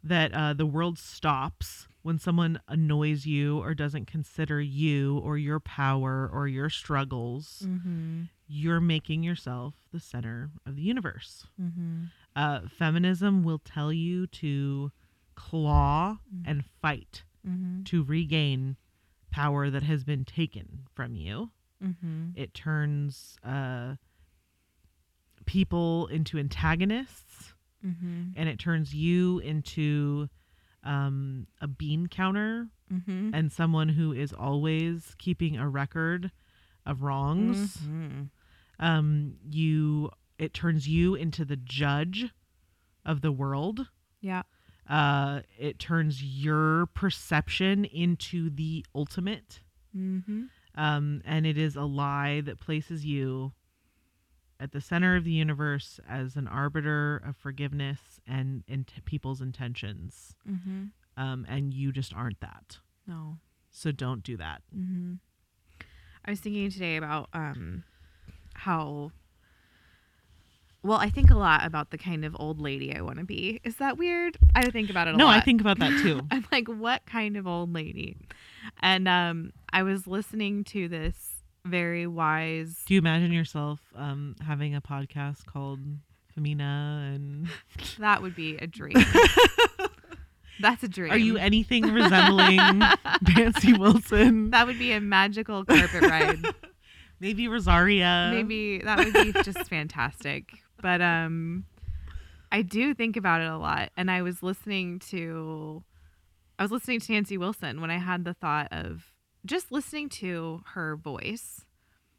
that uh, the world stops when someone annoys you or doesn't consider you or your power or your struggles Mm-hmm. you're making yourself the center of the universe Mm-hmm. uh, feminism will tell you to claw and fight Mm-hmm. to regain power that has been taken from you. Mm-hmm. It turns uh, people into antagonists, Mm-hmm. and it turns you into um, a bean counter Mm-hmm. and someone who is always keeping a record of wrongs. Mm-hmm. Um, you it turns you into the judge of the world. Yeah. Uh, it turns your perception into the ultimate. Mm-hmm. um, and it is a lie that places you at the center of the universe as an arbiter of forgiveness and int- people's intentions Mm-hmm. um, and you just aren't that No. so don't do that Mm-hmm. I was thinking today about um how well, I think a lot about the kind of old lady I want to be. Is that weird? I think about it a no lot. i think about that too <laughs> I'm like, what kind of old lady? And um I was listening to this very wise do you imagine yourself um, having a podcast called femina and that would be a dream. <laughs> That's a dream. are you anything resembling nancy wilson <laughs> that would be a magical carpet ride. <laughs> maybe rosaria maybe that would be just fantastic but um i do think about it a lot and i was listening to i was listening to nancy wilson when i had the thought of just listening to her voice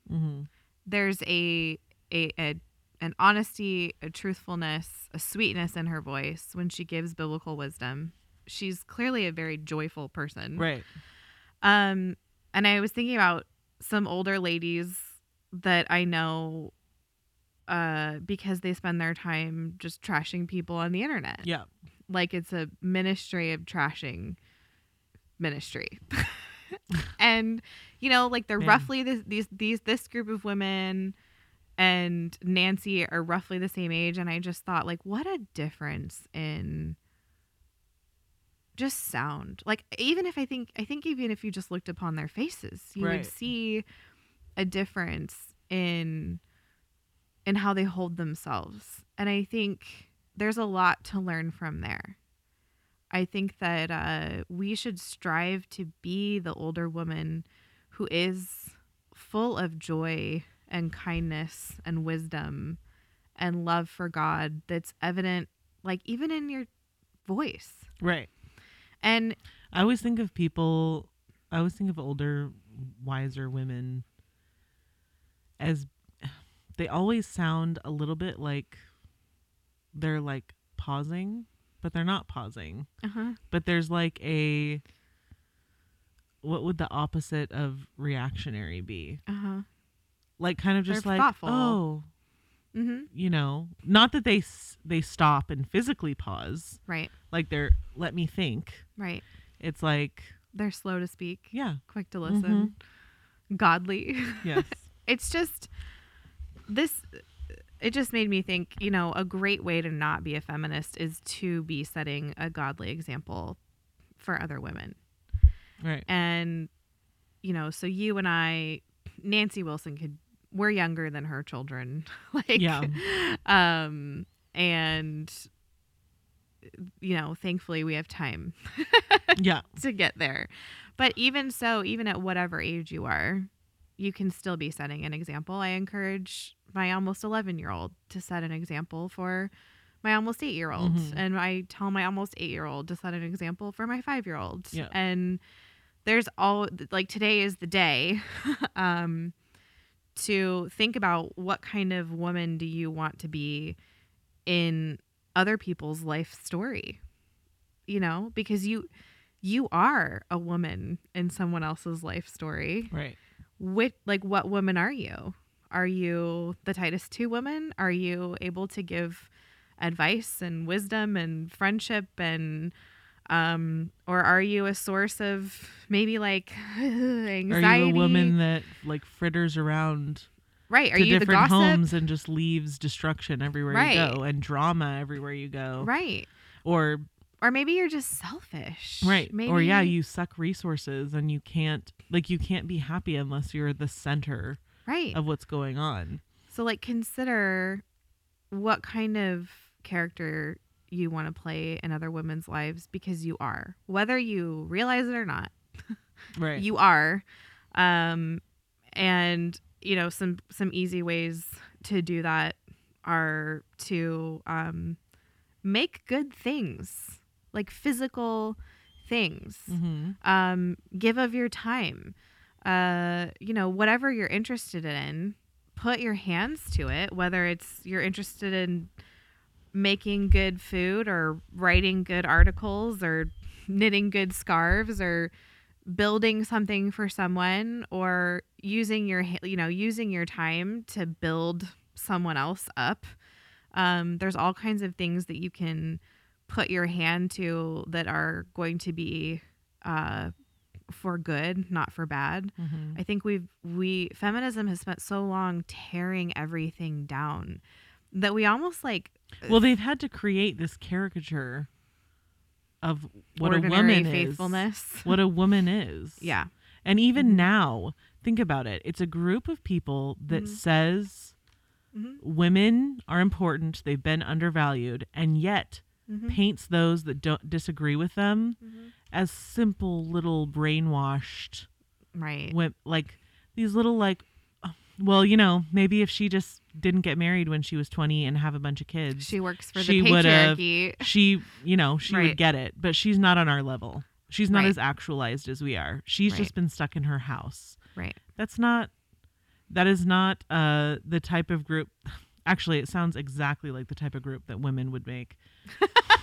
hmm there's a a, a an honesty a truthfulness a sweetness in her voice when she gives biblical wisdom she's clearly a very joyful person right um, and I was thinking about some older ladies that I know uh because they spend their time just trashing people on the internet. yeah Like it's a ministry of trashing ministry. <laughs> and you know, like they're Man. roughly this these these this group of women and Nancy are roughly the same age and I just thought like what a difference in just sound. Like even if I think I think even if you just looked upon their faces, you Right. would see a difference in in how they hold themselves. And I think there's a lot to learn from there. I think that uh, we should strive to be the older woman who is full of joy and kindness and wisdom and love for God that's evident, like even in your voice. right And I always think of people. I always think of older, wiser women as they always sound a little bit like they're like pausing, but they're not pausing. uh-huh. But there's like a what would the opposite of reactionary be? Uh-huh. Like kind of just They're like thoughtful. oh Mm-hmm. you know not that they they stop and physically pause Right. like they're let me think Right. it's like They're slow to speak, yeah quick to listen, godly. <laughs> yes it's just this it just made me think you know a great way to not be a feminist is to be setting a godly example for other women right and you know so you and i nancy wilson could we're younger than her children <laughs> like Yeah. um and you know thankfully we have time <laughs> yeah to get there. But even so, even at whatever age you are, you can still be setting an example. I encourage my almost 11 year old to set an example for my almost eight year old. Mhm. And I tell my almost eight year old to set an example for my five year old. Yeah. And there's all like today is the day <laughs> um, to think about what kind of woman do you want to be in other people's life story you know? Because you you are a woman in someone else's life story. Right. What like what woman are you? Are you the titus 2 woman are you able to give advice and wisdom and friendship and um or are you a source of maybe like anxiety <laughs> are you a woman that like fritters around right are to you the different homes and just leaves destruction everywhere Right. you go and drama everywhere you go? Right. Or or maybe you're just selfish. Right. Maybe or yeah you suck resources and you can't like you can't be happy unless you're the center right. of what's going on. So like consider what kind of character you want to play in other women's lives because you are. Whether you realize it or not, <laughs> right you are. Um and you know some some easy ways to do that are to um make good things, like physical things hmm um, give of your time uh, you know whatever you're interested in put your hands to it whether it's you're interested in making good food or writing good articles or knitting good scarves or building something for someone or using your you know using your time to build someone else up um, there's all kinds of things that you can put your hand to that are going to be uh, for good, not for bad. hmm I think we've we feminism has spent so long tearing everything down that we almost like well they've had to create this caricature of what a woman faithfulness. is <laughs> what a woman is yeah, and even Mhm. now think about it it's a group of people that Mhm. says Mhm. women are important they've been undervalued and yet Mhm. paints those that don't disagree with them Mhm. as simple little brainwashed right. wimp like these little like well you know maybe if she just didn't get married when she was 20 and have a bunch of kids She works for she the patriarchy. she you know she Right. would get it but she's not on our level she's not Right. as actualized as we are she's Right. just been stuck in her house Right. that's not that is not uh the type of group <laughs> actually it sounds exactly like the type of group that women would make <laughs>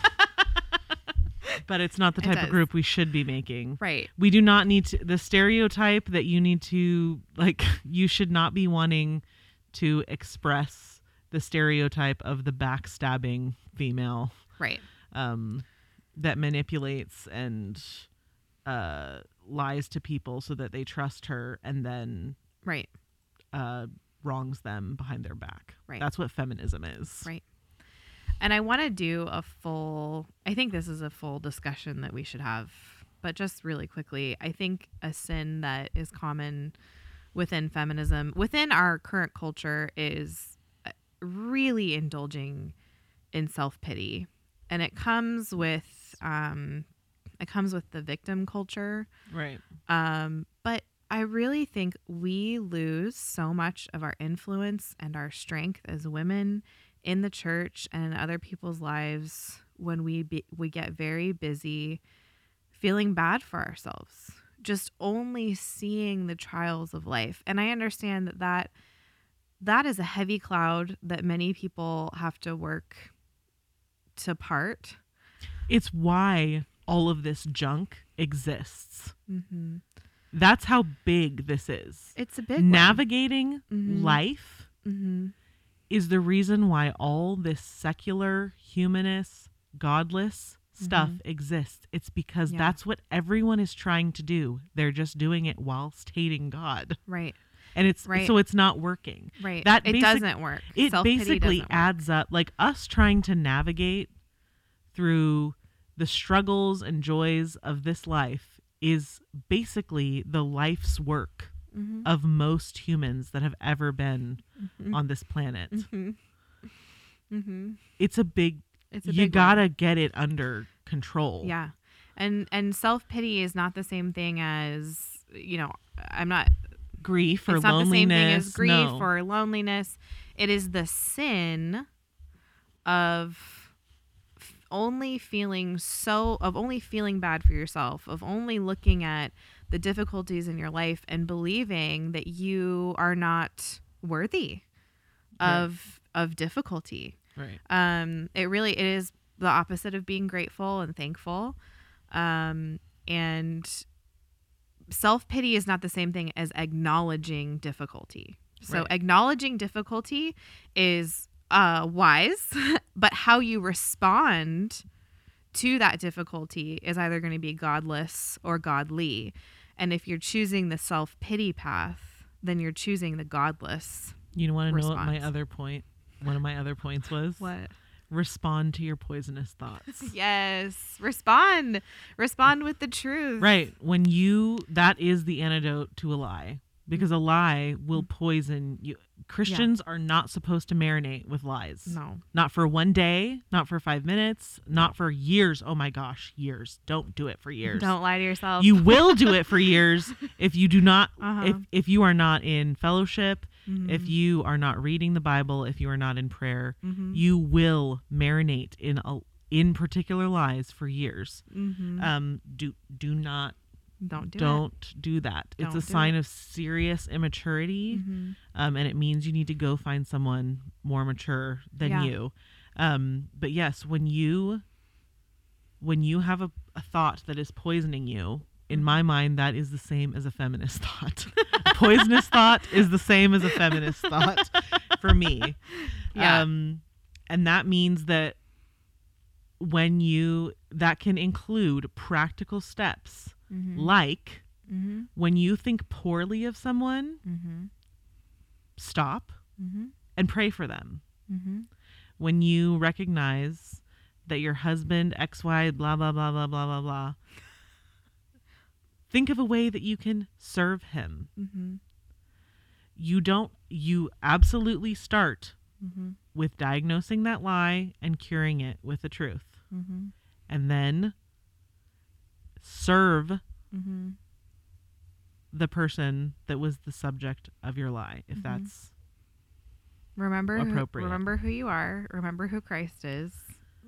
but it's not the type of group we should be making Right. we do not need to the stereotype that you need to like <laughs> you should not be wanting to express the stereotype of the backstabbing female Right. um that manipulates and uh lies to people so that they trust her and then Right. uh wrongs them behind their back Right. that's what feminism is Right. And I want to do a full, I think this is a full discussion that we should have. But just really quickly, I think a sin that is common within feminism, within our current culture, is uh, really indulging in self pity. And it comes with, um, it comes with the victim culture. right Um, but I really think we lose so much of our influence and our strength as women in the church and in other people's lives when we be, we get very busy feeling bad for ourselves just only seeing the trials of life and i understand that that that is a heavy cloud that many people have to work to part it's why all of this junk exists mm-hmm. That's how big this is. It's a big one. Navigating Mhm. life Mhm. Is the reason why all this secular, humanist, godless stuff mm-hmm. exists. It's because Yeah. that's what everyone is trying to do. They're just doing it whilst hating God. Right. And it's Right. so it's not working. Right. That it basic- doesn't work. It Self-pity basically work. adds up like us trying to navigate through the struggles and joys of this life is basically the life's work Mhm. of most humans that have ever been Mhm. on this planet. Mhm. Mhm. It's a big It's a you big gotta get it under control. Yeah. And and self-pity is not the same thing as, you know, I'm not Grief or it's not the same thing as grief no. or loneliness. It is the sin of only feeling so of only feeling bad for yourself, of only looking at the difficulties in your life and believing that you are not worthy Right. of of difficulty. right. Um, it really it is the opposite of being grateful and thankful. Um, and self pity is not the same thing as acknowledging difficulty. So Right. acknowledging difficulty is uh, wise, <laughs> but how you respond to that difficulty is either going to be godless or godly. And if you're choosing the self pity path, then you're choosing the godless. You want to know what my other point? One of my other points was What? respond to your poisonous thoughts. <laughs> Yes. Respond. Respond with the truth. Right. When you, that is the antidote to a lie because a lie will Mm. poison you. Christians are not supposed to marinate with lies. No. Not for one day, not for five minutes, not for years. Oh my gosh, years. Don't do it for years. Don't lie to yourself. You <laughs> will do it for years if you do not, Uh-huh. if, if you are not in fellowship, Mhm. if you are not reading the Bible, if you are not in prayer, Mhm. you will marinate in a, in particular lies for years. Mhm. Um, do do not don't do don't do that. it's Don't a sign it. of serious immaturity, it. Mhm. um, and it means you need to go find someone more mature than Yeah. you. Um, but yes, when you when you have a, a thought that is poisoning you, in Mm-hmm. my mind, that is the same as a feminist <laughs> thought. a poisonous thought is the same as a feminist <laughs> thought for me. Yeah. Um, and that means that when you that can include practical steps Mhm. like Mhm. when you think poorly of someone, Mhm. stop Mhm. and pray for them. Mhm. When you recognize that your husband, XY, blah, blah, blah, blah, blah, blah, blah, think of a way that you can serve him. Mhm. You don't, you absolutely start with diagnosing that lie and curing it with the truth. And then serve Mhm. the person that was the subject of your lie, if Mhm. that's Remember who, Appropriate. remember who you are. Remember who Christ is.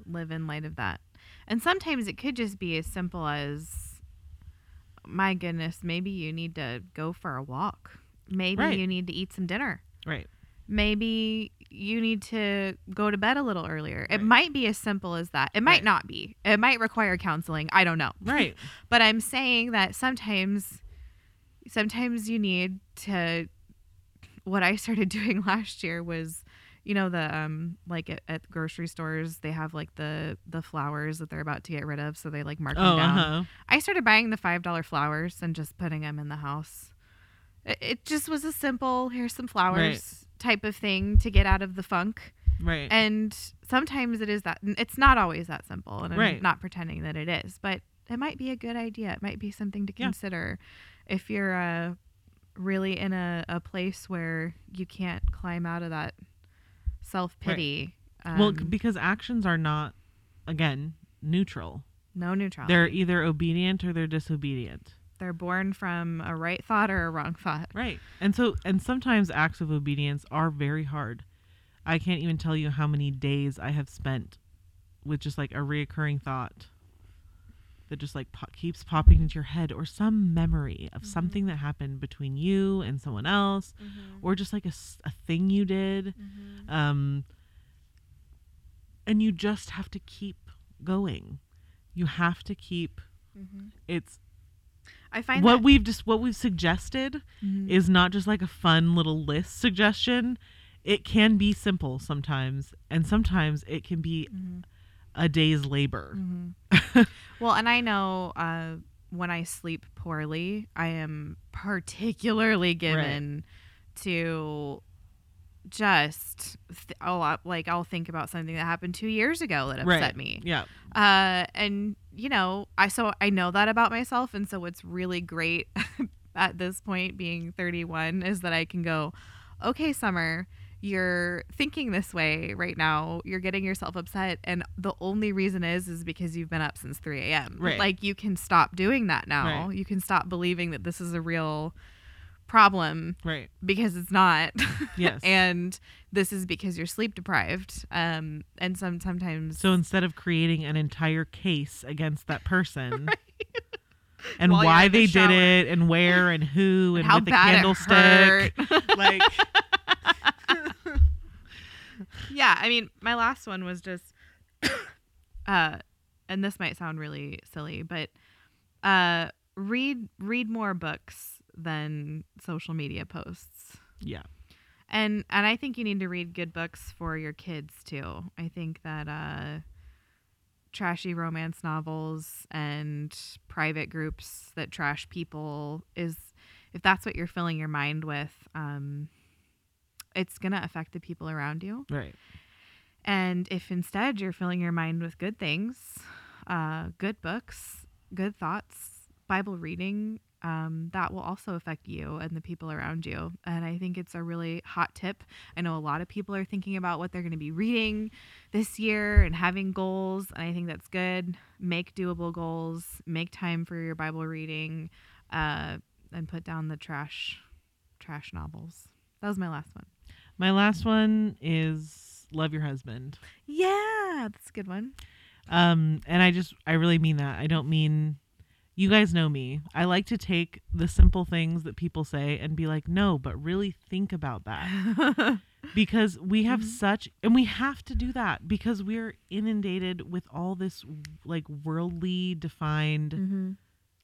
Live in light of that. And sometimes it could just be as simple as my goodness, maybe you need to go for a walk. Maybe Right. you need to eat some dinner. right. Maybe you need to go to bed a little earlier. It might be as simple as that. It might Right. not be. It might require counseling. I don't know. <laughs> Right. But I'm saying that sometimes sometimes you need to what I started <laughs> doing last year was you know the um like at, at grocery stores they have like the the flowers that they're about to get rid of so they like mark them Oh, down. uh-huh. I started buying the five dollar flowers and just putting them in the house. It, it just was a simple here's some flowers type of thing to get out of the funk. Right. And sometimes it is that. It's not always that simple, and I'm Right. not pretending that it is, but it might be a good idea. It might be something to Yeah. consider if you're uh, really in a, a place where you can't climb out of that self pity. well, c- because actions are not, again, neutral. no neutral. They're either obedient or they're disobedient. They're born from a right thought or a wrong thought. Right. And so, and sometimes acts of obedience are very hard. I can't even tell you how many days I have spent with just like a reoccurring thought that just like po- keeps popping into your head or some memory of mm-hmm. something that happened between you and someone else mm-hmm. or just like a, a thing you did. Mm-hmm. Um, and you just have to keep going. You have to keep it's I find what that, we've just what we've suggested Mhm. is not just like a fun little list suggestion. It can be simple sometimes, and sometimes it can be Mhm. a day's labor. Mhm. <laughs> well, and I know uh, when I sleep poorly, I am particularly given to just th- a lot. Like I'll think about something that happened two years ago that upset Right. me. Yeah. Uh, and you know, I so I know that about myself, and so what's really great <laughs> at this point, being 31, is that I can go, okay, Summer, you're thinking this way right now. You're getting yourself upset, and the only reason is is because you've been up since 3 a.m. Right. Like you can stop doing that now. Right. You can stop believing that this is a real problem Right. because it's not. <laughs> Yes. and this is because you're sleep deprived. Um, and some sometimes So instead of creating an entire case against that person <laughs> and While why in the they did it and where and who <laughs> and, how with the candlestick, like yeah, I mean, my last one was just, <coughs> uh, and this might sound really silly, but uh, read read more books than social media posts. yeah, And and I think you need to read good books for your kids too. I think that uh, trashy romance novels and private groups that trash people is if that's what you're filling your mind with, um, it's gonna affect the people around you. right, And if instead you're filling your mind with good things, uh, good books, good thoughts, Bible reading, um, that will also affect you and the people around you. And I think it's a really hot tip. I know a lot of people are thinking about what they're going to be reading this year and having goals. And I think that's good. Make doable goals, make time for your Bible reading, uh, and put down the trash, trash novels. That was my last one. My last one is love your husband. Yeah, that's a good one. Um, and I just, I really mean that. I don't mean, you guys know me. I like to take the simple things that people say and be like, no, but really think about that. <laughs> because we have such, and we have to do that because we're inundated with all this like worldly defined mm-hmm.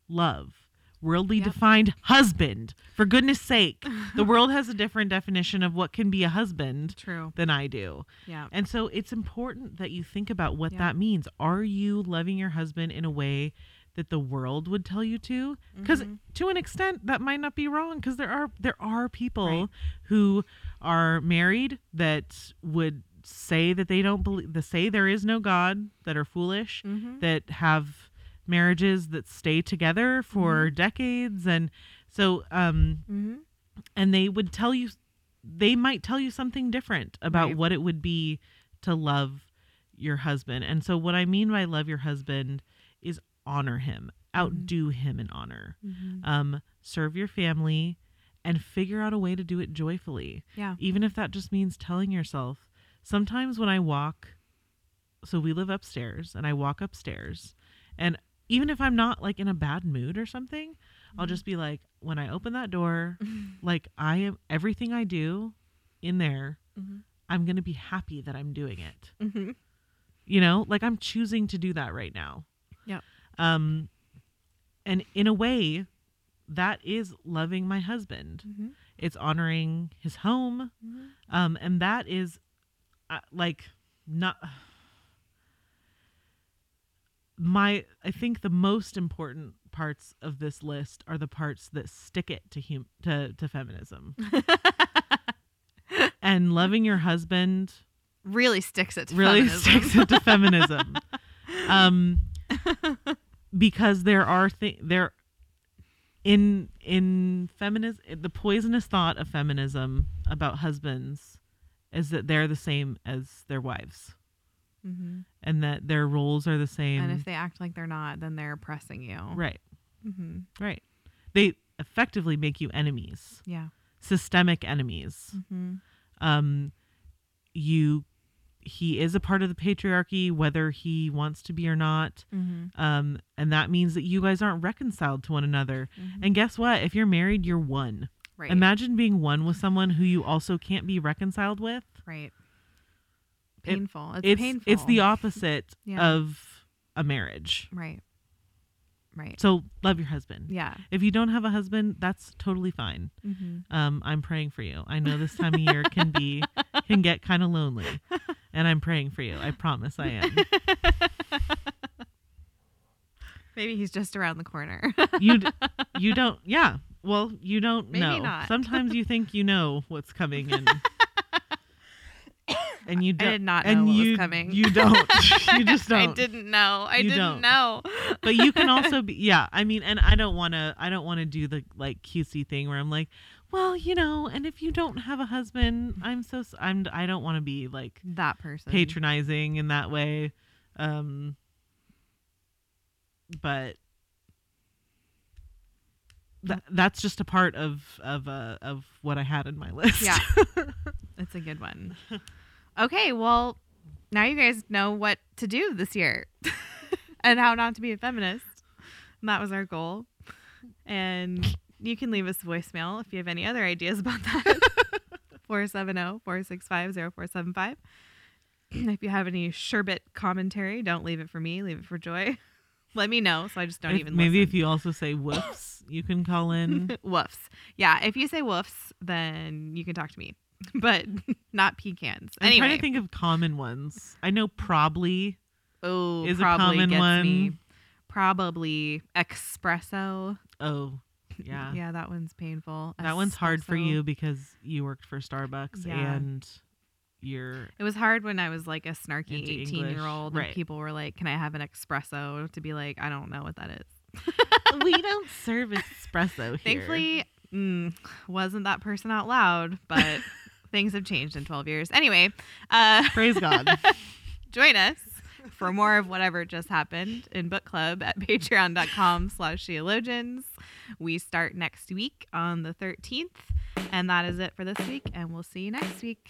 love. Worldly Yep. defined husband. For goodness sake. the <laughs> world has a different definition of what can be a husband True. than I do. Yeah. And so it's important that you think about what Yeah. that means. Are you loving your husband in a way that the world would tell you to? Because Mhm. to an extent, that might not be wrong. Because there are there are people Right. who are married that would say that they don't believe, that say there is no God, that are foolish, Mm-hmm. that have marriages that stay together for decades, and so um Mm-hmm. and they would tell you they might tell you something different about Right. what it would be to love your husband and so what i mean by love your husband is honor him outdo him in honor Mm-hmm. um serve your family and figure out a way to do it joyfully Yeah. even if that just means telling yourself sometimes when i walk so we live upstairs and i walk upstairs and even if i'm not like in a bad mood or something i'll just be like when i open that door <laughs> like i am everything i do in there Mhm. i'm going to be happy that i'm doing it Mm-hmm. you know like i'm choosing to do that right now. Um and in a way that is loving my husband. Mm-hmm. it's honoring his home. Um and that is uh, like not my i think the most important parts of this list are the parts that stick it to hum- to to feminism. <laughs> And loving your husband Really sticks it to really feminism. sticks it to feminism. <laughs> Um because there are th- there in in feminism the poisonous thought of feminism about husbands is that they're the same as their wives mm-hmm. and that their roles are the same And if they act like they're not, then they're oppressing you. right Mm-hmm. right they effectively make you enemies Yeah. systemic enemies Mm-hmm. um you he is a part of the patriarchy whether he wants to be or not Mm-hmm. um and that means that you guys aren't reconciled to one another Mhm. and guess what if you're married you're one Right. imagine being one with someone who you also can't be reconciled with right. It- Painful. it's, it's painful. it's the <laughs> opposite Yeah. of a marriage Right. Right. So love your husband. Yeah. If you don't have a husband, that's totally fine. Mm-hmm. Um, I'm praying for you. I know this time of year can be <laughs> can get kind of lonely, and I'm praying for you. I promise I am. <laughs> Maybe he's just around the corner. You d- <laughs> you don't. Yeah. Well, you don't Maybe know. not. Sometimes you think you know what's coming, and and you don't. did not and know what was you, coming. You don't. <laughs> you just don't. I didn't know. I You didn't don't. know. but you can <laughs> also be yeah i mean and i don't want to i don't want to do the like QC thing where i'm like well you know and if you don't have a husband i'm so I'm i don't want to be like that person. patronizing in that way um but th- that's just a part of of uh of what i had in my list Yeah. <laughs> It's a good one. Okay, well, now you guys know what to do this year <laughs> and how not to be a feminist. And that was our goal. And you can leave us a voicemail if you have any other ideas about that. <laughs> 470 465 0475. <clears throat> If you have any sherbet commentary, don't leave it for me, leave it for Joy. <laughs> Let me know so I just don't If- even maybe listen. if you also say woofs you can call in woofs. Yeah, if you say woofs, then you can talk to me, <laughs> but not pecans. Anyway. i'm trying to think of common ones i know probably oh, is a probably common gets one. me. Probably espresso. oh yeah <laughs> yeah, that one's painful. That one's hard for you because you worked for Starbucks Yeah. and you're It was hard when I was like a snarky Into 18 year old and people were like, Can I have an espresso? To be like, I don't know what that is. <laughs> we don't serve espresso here. Thankfully, mm, wasn't that person out loud, but things have changed in 12 years. Anyway, uh, praise God. <laughs> join us for more of whatever just happened in book club at <laughs> patreon.com slash theologians we start next week on the 13th and that is it for this week and we'll see you next week